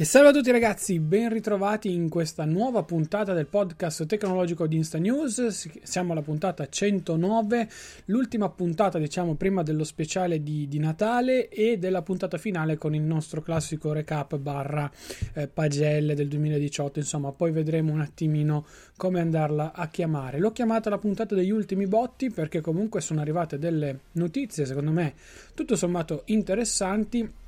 E salve a tutti ragazzi, ben ritrovati in questa nuova puntata del podcast tecnologico di Insta News. Siamo alla puntata 109, l'ultima puntata diciamo prima dello speciale di, di Natale e della puntata finale con il nostro classico recap barra eh, pagelle del 2018. Insomma, poi vedremo un attimino come andarla a chiamare. L'ho chiamata la puntata degli ultimi botti perché comunque sono arrivate delle notizie secondo me tutto sommato interessanti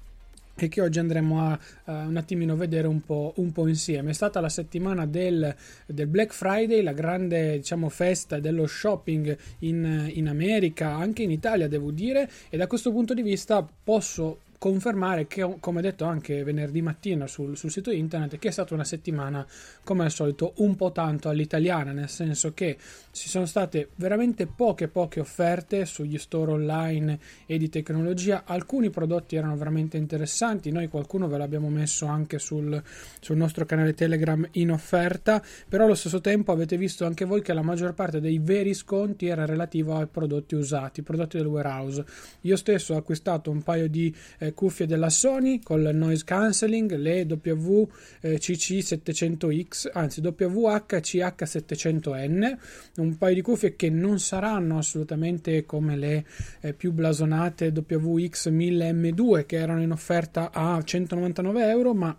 e che oggi andremo a uh, un attimino vedere un po', un po', insieme. È stata la settimana del, del, Black Friday, la grande diciamo, festa dello shopping in, in America, anche in Italia devo dire, e da questo punto di vista posso confermare che, come detto anche venerdì mattina sul, sul, sito internet, che è stata una settimana, come al solito, un po' tanto all'italiana, nel senso che ci sono state veramente poche, poche offerte sugli store online e di tecnologia. Alcuni prodotti erano veramente interessanti, noi qualcuno ve l'abbiamo messo anche sul, sul nostro canale Telegram in offerta, però allo stesso tempo avete visto anche voi che la maggior parte dei veri sconti era relativo ai prodotti usati, prodotti del warehouse. Io stesso ho acquistato un paio di eh, cuffie della Sony con noise cancelling, le WCC700X, anzi WHCH700N, un paio di cuffie che non saranno assolutamente come le eh, più blasonate WX1000M2 che erano in offerta a 199 euro, ma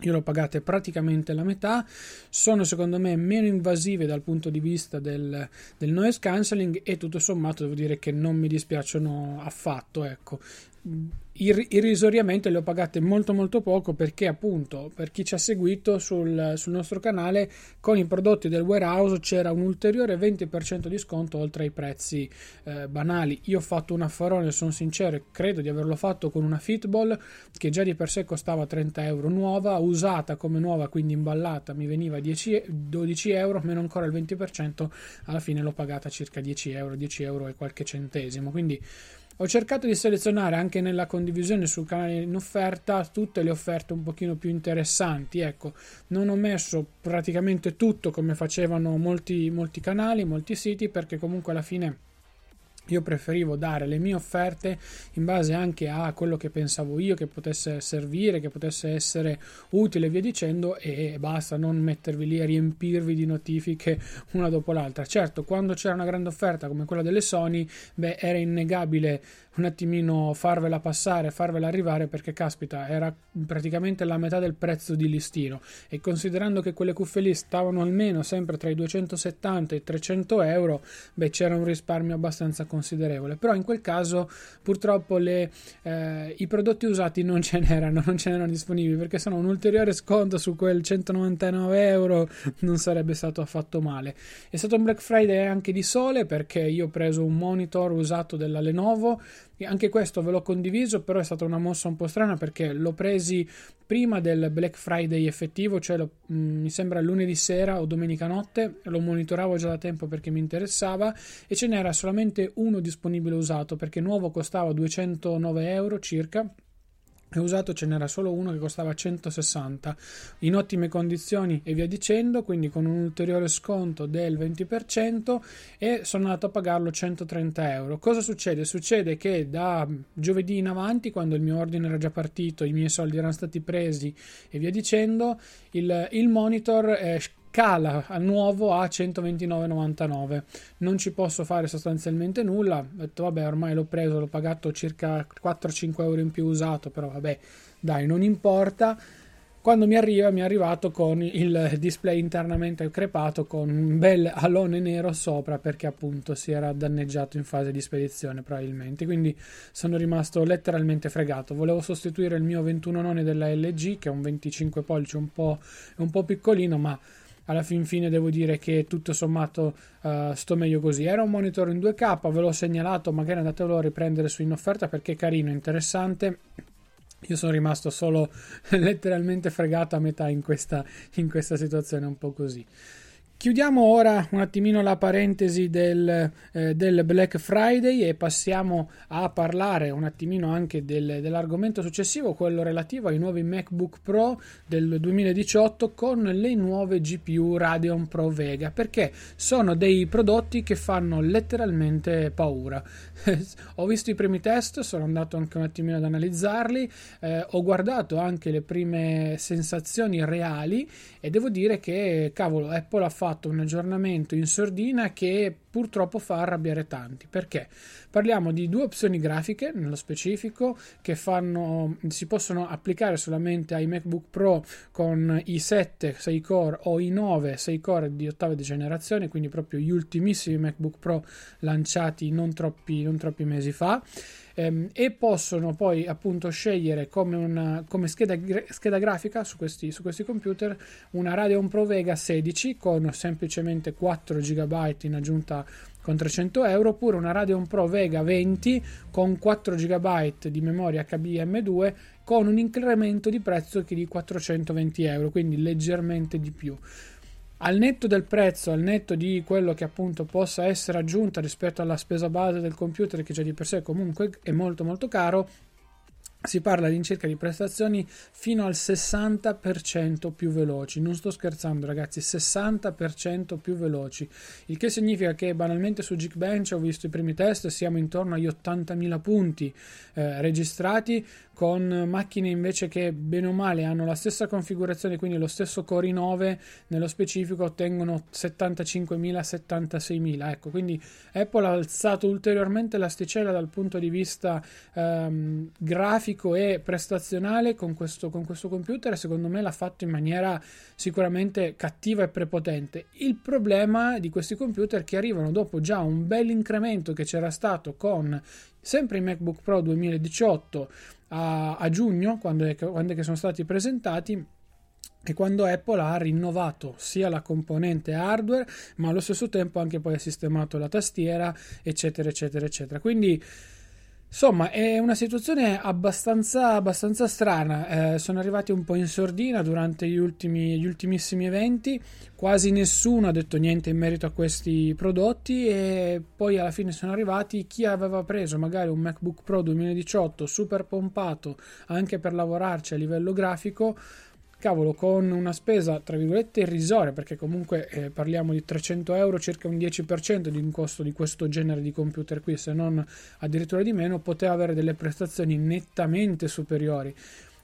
io l'ho pagate praticamente la metà, sono secondo me meno invasive dal punto di vista del, del noise cancelling e tutto sommato devo dire che non mi dispiacciono affatto, ecco irrisoriamente le ho pagate molto molto poco perché appunto per chi ci ha seguito sul, sul, nostro canale con i prodotti del warehouse c'era un ulteriore 20% di sconto oltre ai prezzi eh, banali. Io ho fatto un affarone sono sincero e credo di averlo fatto con una fitball che già di per sé costava 30 euro. Nuova usata come nuova quindi imballata mi veniva 10, 12 euro meno ancora il 20% alla fine l'ho pagata circa 10 euro 10 euro e qualche centesimo. Quindi ho cercato di selezionare anche nella condivisione sul canale in offerta tutte le offerte un pochino più interessanti. Ecco, non ho messo praticamente tutto come facevano molti, molti canali, molti siti, perché comunque alla fine io preferivo dare le mie offerte in base anche a quello che pensavo io che potesse servire, che potesse essere utile via dicendo e basta non mettervi lì a riempirvi di notifiche una dopo l'altra. Certo, quando c'era una grande offerta come quella delle Sony, beh, era innegabile un attimino farvela passare, farvela arrivare perché caspita, era praticamente la metà del prezzo di listino e considerando che quelle cuffie lì stavano almeno sempre tra i 270 e i 300 euro, beh, c'era un risparmio abbastanza considerevole. Però in quel caso purtroppo le, eh, i prodotti usati non ce n'erano, non ce n'erano disponibili perché se no un ulteriore sconto su quel 199 euro non sarebbe stato affatto male. È stato un Black Friday anche di sole perché io ho preso un monitor usato della Lenovo anche questo ve l'ho condiviso, però è stata una mossa un po' strana perché l'ho presi prima del Black Friday effettivo, cioè lo, mh, mm, mi sembra lunedì sera o domenica notte, lo monitoravo già da tempo perché mi interessava e ce n'era solamente uno disponibile usato perché nuovo costava 209 euro circa e usato ce n'era solo uno che costava 160 in ottime condizioni e via dicendo quindi con un ulteriore sconto del 20% e sono andato a pagarlo 130 euro cosa succede? succede che da giovedì in avanti quando il mio ordine era già partito i miei soldi erano stati presi e via dicendo il, il monitor è cala a nuovo a 129,99 non ci posso fare sostanzialmente nulla. Ho detto vabbè ormai l'ho preso l'ho pagato circa 4-5 euro in più usato però vabbè dai non importa. Quando mi arriva mi è arrivato con il display internamente crepato con un bel alone nero sopra perché appunto si era danneggiato in fase di spedizione probabilmente. Quindi sono rimasto letteralmente fregato. Volevo sostituire il mio 21 noni della LG che è un 25 pollici un po', un po' piccolino ma alla fin fine devo dire che tutto sommato uh, sto meglio così. Era un monitor in 2K, ve l'ho segnalato, magari andatelo a riprendere su in offerta perché è carino, interessante. Io sono rimasto solo letteralmente fregato a metà in questa, in questa situazione un po' così. Chiudiamo ora un attimino la parentesi del, eh, del, Black Friday e passiamo a parlare un attimino anche del, dell'argomento successivo, quello relativo ai nuovi MacBook Pro del 2018 con le nuove GPU Radeon Pro Vega, perché sono dei prodotti che fanno letteralmente paura. ho visto i primi test, sono andato anche un attimino ad analizzarli, eh, ho guardato anche le prime sensazioni reali e devo dire che cavolo, Apple ha fatto un aggiornamento in sordina che purtroppo fa arrabbiare tanti. Perché? Parliamo di due opzioni grafiche, nello specifico, che fanno, si possono applicare solamente ai MacBook Pro con i 7 6 core o i 9 6 core di ottava generazione, quindi proprio gli ultimissimi MacBook Pro lanciati non troppi, non troppi mesi fa ehm, e possono poi appunto scegliere come, una, come scheda, scheda, grafica su questi, su questi computer una Radeon Pro Vega 16 con semplicemente 4 GB in aggiunta con 300 euro oppure una Radeon Pro Vega 20 con 4 GB di memoria HBM2 con un incremento di prezzo di 420 euro quindi leggermente di più al netto del prezzo, al netto di quello che appunto possa essere aggiunta rispetto alla spesa base del computer che già di per sé comunque è molto molto caro, si parla all'incirca di prestazioni fino al 60% più veloci. Non sto scherzando, ragazzi, 60% più veloci. Il che significa che banalmente su Geekbench ho visto i primi test, siamo intorno agli 80.000 punti eh, registrati con macchine invece che bene o male hanno la stessa configurazione, quindi lo stesso Core i9 nello specifico ottengono 75.000 76.000. Ecco, quindi Apple ha alzato ulteriormente l'asticella dal punto di vista ehm, grafico e prestazionale con questo, con questo computer secondo me l'ha fatto in maniera sicuramente cattiva e prepotente. Il problema di questi computer è che arrivano dopo già un bel incremento che c'era stato con sempre i MacBook Pro 2018 a, a giugno, quando è, quando è che sono stati presentati, e quando Apple ha rinnovato sia la componente hardware, ma allo stesso tempo anche poi ha sistemato la tastiera, eccetera, eccetera, eccetera. Quindi Insomma, è una situazione abbastanza, abbastanza strana. Eh, sono arrivati un po' in sordina durante gli, ultimi, gli ultimissimi eventi. Quasi nessuno ha detto niente in merito a questi prodotti. E poi alla fine sono arrivati chi aveva preso magari un MacBook Pro 2018 super pompato anche per lavorarci a livello grafico cavolo, con una spesa tra virgolette irrisoria, perché comunque eh, parliamo di 300 euro, circa un 10% di un costo di questo genere di computer qui, se non addirittura di meno, poteva avere delle prestazioni nettamente superiori.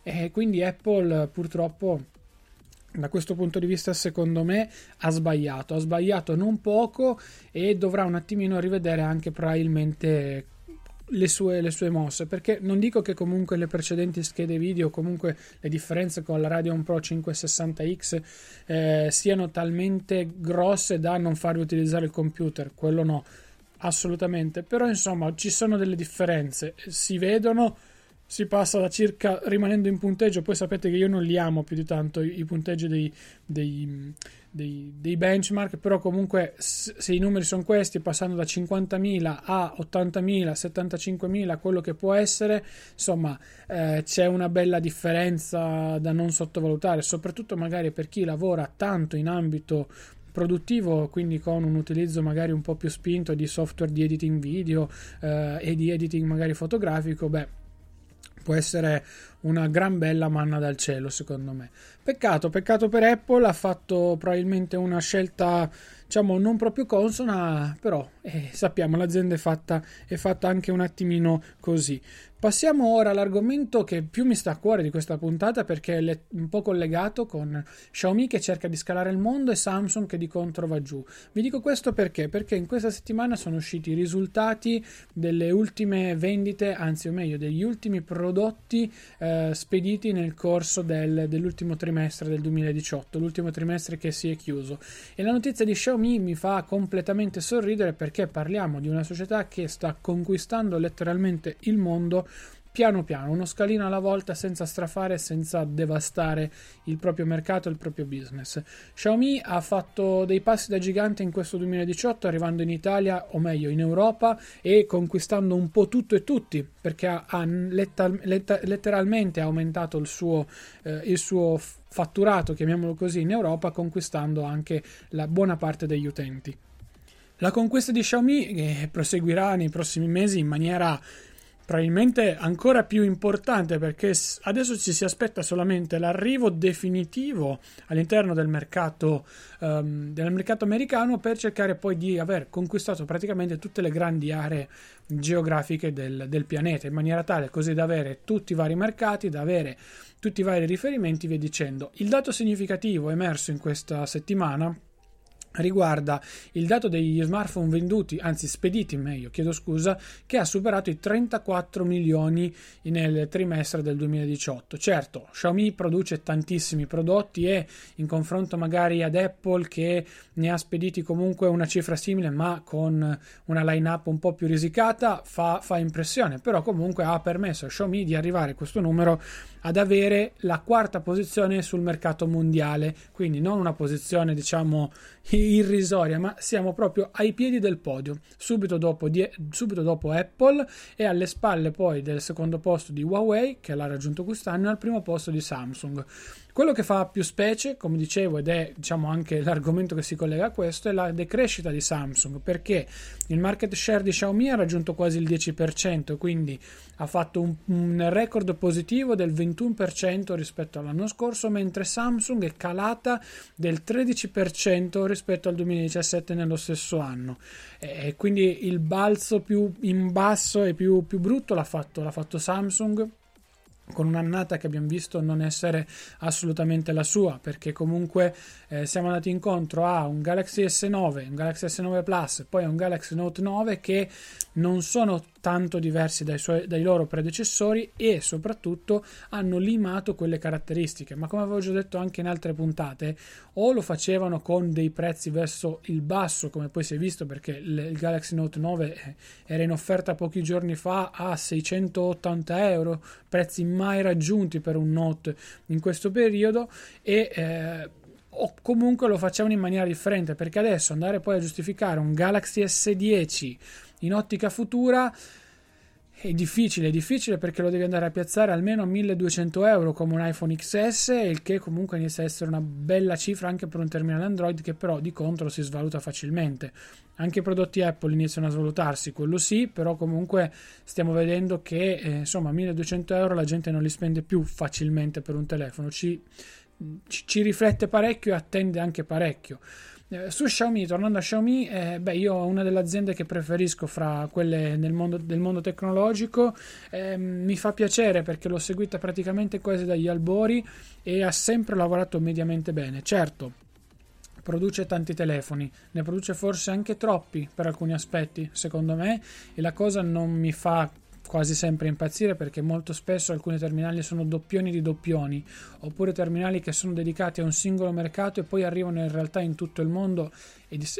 E quindi Apple purtroppo da questo punto di vista secondo me ha sbagliato, ha sbagliato non poco e dovrà un attimino rivedere anche probabilmente le sue, le sue, mosse perché non dico che comunque le precedenti schede video comunque le differenze con la Radeon Pro 560X eh, siano talmente grosse da non farvi utilizzare il computer quello no assolutamente. Però insomma ci sono delle differenze si vedono si passa da circa rimanendo in punteggio poi sapete che io non li amo più di tanto i, i punteggi dei, dei, dei, dei, benchmark però comunque se i numeri sono questi passando da 50.000 a 80.000 75.000 quello che può essere insomma eh, c'è una bella differenza da non sottovalutare soprattutto magari per chi lavora tanto in ambito produttivo, quindi con un utilizzo magari un po' più spinto di software di editing video eh, e di editing magari fotografico, beh, può essere una gran bella manna dal cielo secondo me. Peccato peccato per Apple ha fatto probabilmente una scelta diciamo non proprio consona però eh, sappiamo l'azienda è fatta, è fatta anche un attimino così Passiamo ora all'argomento che più mi sta a cuore di questa puntata perché è un po' collegato con Xiaomi che cerca di scalare il mondo e Samsung che di contro va giù. Vi dico questo perché? Perché in questa settimana sono usciti i risultati delle ultime vendite, anzi o meglio degli ultimi prodotti eh, spediti nel corso del, dell'ultimo trimestre del 2018, l'ultimo trimestre che si è chiuso. E la notizia di Xiaomi mi fa completamente sorridere perché parliamo di una società che sta conquistando letteralmente il mondo piano piano, uno scalino alla volta senza strafare, senza devastare il proprio mercato il proprio business. Xiaomi ha fatto dei passi da gigante in questo 2018, arrivando in Italia, o meglio in Europa, e conquistando un po' tutto e tutti, perché ha letter- letter- letteralmente aumentato il suo, eh, il suo fatturato, chiamiamolo così, in Europa, conquistando anche la buona parte degli utenti. La conquista di Xiaomi eh, proseguirà nei prossimi mesi in maniera probabilmente ancora più importante perché adesso ci si aspetta solamente l'arrivo definitivo all'interno del mercato, um, del mercato americano per cercare poi di aver conquistato praticamente tutte le grandi aree geografiche del, del pianeta in maniera tale così da avere tutti i vari mercati, da avere tutti i vari riferimenti, via dicendo. Il dato significativo emerso in questa settimana riguarda il dato degli smartphone venduti, anzi spediti meglio, chiedo scusa, che ha superato i 34 milioni nel trimestre del 2018. Certo, Xiaomi produce tantissimi prodotti e in confronto magari ad Apple che ne ha spediti comunque una cifra simile ma con una line-up un po' più risicata fa, fa impressione, però comunque ha permesso a Xiaomi di arrivare a questo numero ad avere la quarta posizione sul mercato mondiale, quindi non una posizione diciamo irrisoria, ma siamo proprio ai piedi del podio, subito dopo, di, subito dopo Apple e alle spalle poi del secondo posto di Huawei che l'ha raggiunto quest'anno e al primo posto di Samsung. Quello che fa più specie, come dicevo, ed è diciamo anche l'argomento che si collega a questo, è la decrescita di Samsung, perché il market share di Xiaomi ha raggiunto quasi il 10%, quindi ha fatto un, un record positivo del 21% rispetto all'anno scorso, mentre Samsung è calata del 13% rispetto al 2017 nello stesso anno. E quindi il balzo più in basso e più, più brutto l'ha fatto, l'ha fatto Samsung con un'annata che abbiamo visto non essere assolutamente la sua perché comunque eh, siamo andati incontro a un Galaxy S9, un Galaxy S9 Plus poi un Galaxy Note 9 che non sono tanto diversi dai, suoi, dai loro predecessori e soprattutto hanno limato quelle caratteristiche. Ma come avevo già detto anche in altre puntate o lo facevano con dei prezzi verso il basso come poi si è visto perché il Galaxy Note 9 eh, era in offerta pochi giorni fa a 680 euro prezzi mai raggiunti per un Note in questo periodo e eh, o comunque lo facevano in maniera differente perché adesso andare poi a giustificare un Galaxy S10 in ottica futura è difficile, è difficile perché lo devi andare a piazzare almeno a 1200 euro come un iPhone XS, il che comunque inizia a essere una bella cifra anche per un terminale Android che però di contro si svaluta facilmente. Anche i prodotti Apple iniziano a svalutarsi, quello sì, però comunque stiamo vedendo che eh, insomma 1200 euro la gente non li spende più facilmente per un telefono. Ci ci, riflette parecchio e attende anche parecchio. Eh, su Xiaomi, tornando a Xiaomi, eh, beh, io ho una delle aziende che preferisco fra quelle nel mondo, del mondo tecnologico. Eh, mi fa piacere perché l'ho seguita praticamente quasi dagli albori e ha sempre lavorato mediamente bene. Certo, produce tanti telefoni, ne produce forse anche troppi per alcuni aspetti, secondo me, e la cosa non mi fa quasi sempre impazzire perché molto spesso alcuni terminali sono doppioni di doppioni oppure terminali che sono dedicati a un singolo mercato e poi arrivano in realtà in tutto il mondo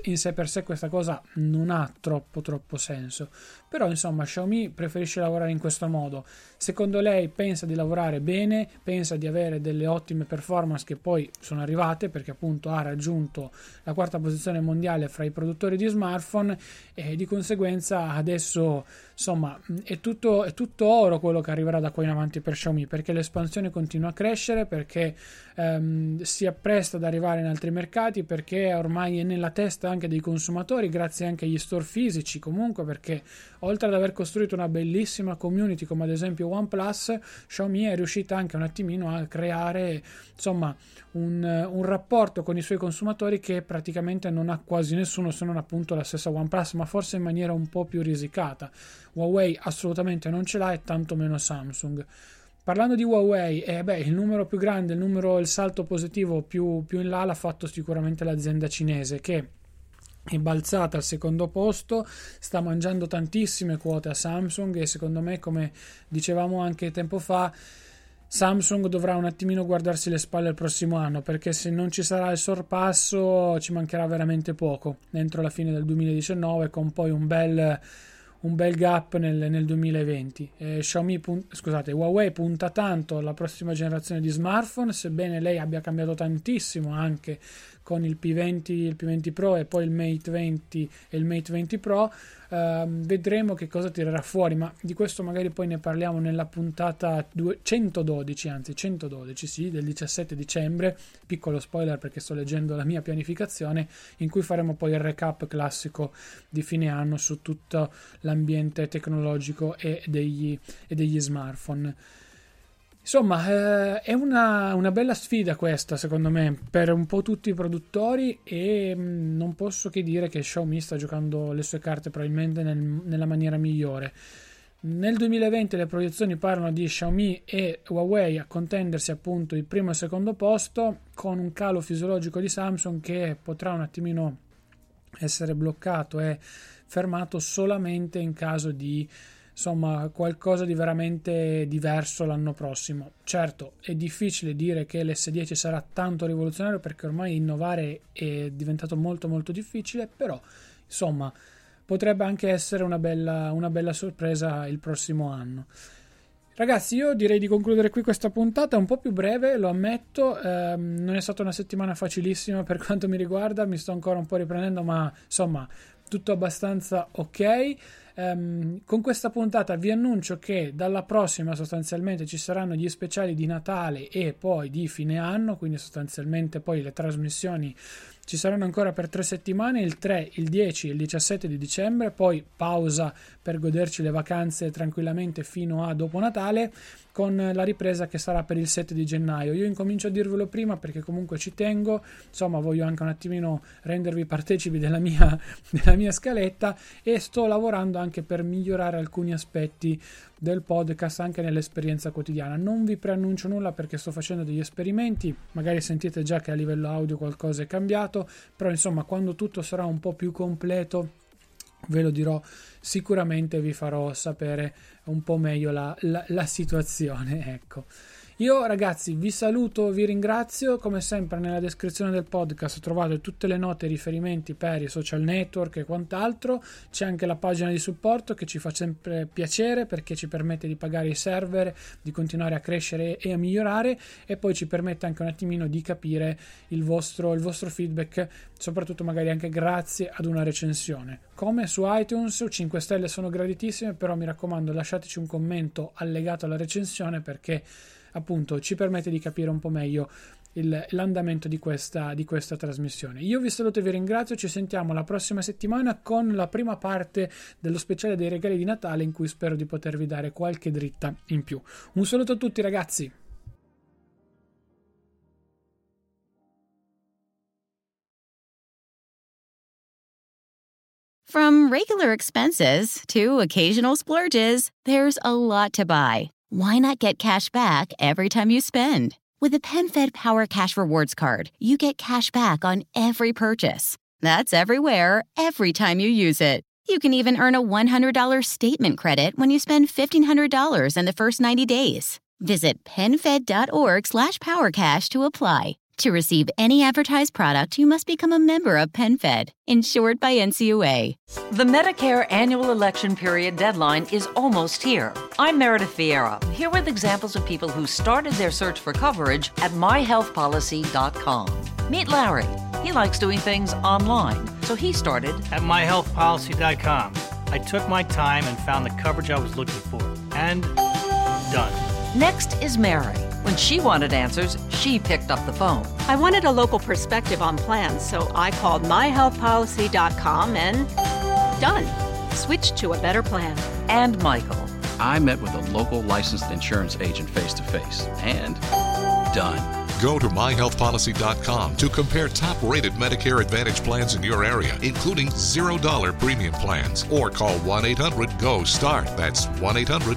in sé per sé questa cosa non ha troppo troppo senso. Però insomma Xiaomi preferisce lavorare in questo modo. Secondo lei pensa di lavorare bene pensa di avere delle ottime performance che poi sono arrivate perché appunto ha raggiunto la quarta posizione mondiale fra i produttori di smartphone e di conseguenza adesso insomma è tutto, è tutto oro quello che arriverà da qua in avanti per Xiaomi perché l'espansione continua a crescere perché ehm, si appresta ad arrivare in altri mercati perché ormai è nella testa anche dei consumatori grazie anche agli store fisici comunque perché oltre ad aver costruito una bellissima community come ad esempio OnePlus Xiaomi è riuscita anche un attimino a creare insomma un, un rapporto con i suoi consumatori che praticamente non ha quasi nessuno se non appunto la stessa OnePlus ma forse in maniera un po' più risicata. Huawei assolutamente non ce l'ha e tanto meno Samsung Parlando di Huawei, eh beh, il numero più grande, il, numero, il salto positivo più, più in là l'ha fatto sicuramente l'azienda cinese che è balzata al secondo posto, sta mangiando tantissime quote a Samsung e secondo me, come dicevamo anche tempo fa, Samsung dovrà un attimino guardarsi le spalle il prossimo anno perché se non ci sarà il sorpasso ci mancherà veramente poco. Entro la fine del 2019 con poi un bel un bel gap nel, nel 2020. Eh, Xiaomi, scusate, Huawei punta tanto alla prossima generazione di smartphone, sebbene lei abbia cambiato tantissimo anche con il P20, il P20 Pro e poi il Mate 20 e il Mate 20 Pro. Uh, vedremo che cosa tirerà fuori, ma di questo magari poi ne parliamo nella puntata 112, anzi 112, sì, del 17 dicembre. Piccolo spoiler perché sto leggendo la mia pianificazione, in cui faremo poi il recap classico di fine anno su tutto l'ambiente tecnologico e degli, e degli smartphone. Insomma, eh, è una, una, bella sfida questa, secondo me, per un po' tutti i produttori e mh, mm, non posso che dire che Xiaomi sta giocando le sue carte probabilmente nel, nella maniera migliore. Nel 2020 le proiezioni parlano di Xiaomi e Huawei a contendersi appunto il primo e il secondo posto con un calo fisiologico di Samsung che potrà un attimino essere bloccato e fermato solamente in caso di insomma qualcosa di veramente diverso l'anno prossimo. Certo, è difficile dire che l'S10 sarà tanto rivoluzionario perché ormai innovare è diventato molto molto difficile, però insomma potrebbe anche essere una bella, una bella sorpresa il prossimo anno. Ragazzi, io direi di concludere qui questa puntata, un po' più breve, lo ammetto, ehm, non è stata una settimana facilissima per quanto mi riguarda, mi sto ancora un po' riprendendo, ma insomma, tutto abbastanza ok. Um, con questa puntata vi annuncio che dalla prossima sostanzialmente ci saranno gli speciali di Natale e poi di fine anno, quindi sostanzialmente poi le trasmissioni ci saranno ancora per tre settimane, il 3, il 10 e il 17 di dicembre, poi pausa per goderci le vacanze tranquillamente fino a dopo Natale con la ripresa che sarà per il 7 di gennaio. Io incomincio a dirvelo prima perché comunque ci tengo, insomma voglio anche un attimino rendervi partecipi della mia, della mia scaletta e sto lavorando anche per migliorare alcuni aspetti del podcast anche nell'esperienza quotidiana. Non vi preannuncio nulla perché sto facendo degli esperimenti, magari sentite già che a livello audio qualcosa è cambiato, però insomma quando tutto sarà un po' più completo ve lo dirò sicuramente vi farò sapere un po' meglio la, la, la situazione ecco io ragazzi vi saluto, vi ringrazio, come sempre nella descrizione del podcast trovate tutte le note e riferimenti per i social network e quant'altro, c'è anche la pagina di supporto che ci fa sempre piacere perché ci permette di pagare i server, di continuare a crescere e a migliorare e poi ci permette anche un attimino di capire il vostro, il vostro feedback, soprattutto magari anche grazie ad una recensione. Come su iTunes 5 stelle sono graditissime, però mi raccomando lasciateci un commento allegato alla recensione perché appunto ci permette di capire un po' meglio il, l'andamento di questa, di questa trasmissione. Io vi saluto e vi ringrazio, ci sentiamo la prossima settimana con la prima parte dello speciale dei regali di Natale in cui spero di potervi dare qualche dritta in più. Un saluto a tutti ragazzi! From regular expenses to occasional splurges, there's a lot to buy. Why not get cash back every time you spend? With a PenFed Power Cash Rewards card, you get cash back on every purchase. That's everywhere, every time you use it. You can even earn a $100 statement credit when you spend $1,500 in the first 90 days. Visit PenFed.org slash PowerCash to apply. To receive any advertised product, you must become a member of PenFed, insured by NCUA. The Medicare annual election period deadline is almost here. I'm Meredith Vieira, here with examples of people who started their search for coverage at myhealthpolicy.com. Meet Larry. He likes doing things online, so he started At myhealthpolicy.com, I took my time and found the coverage I was looking for. And done. Next is Mary. When she wanted answers, she picked up the phone. I wanted a local perspective on plans, so I called myhealthpolicy.com and done. Switched to a better plan. And Michael. I met with a local licensed insurance agent face to face. And done. Go to myhealthpolicy.com to compare top rated Medicare Advantage plans in your area, including $0 premium plans, or call 1 800 GO START. That's 1 800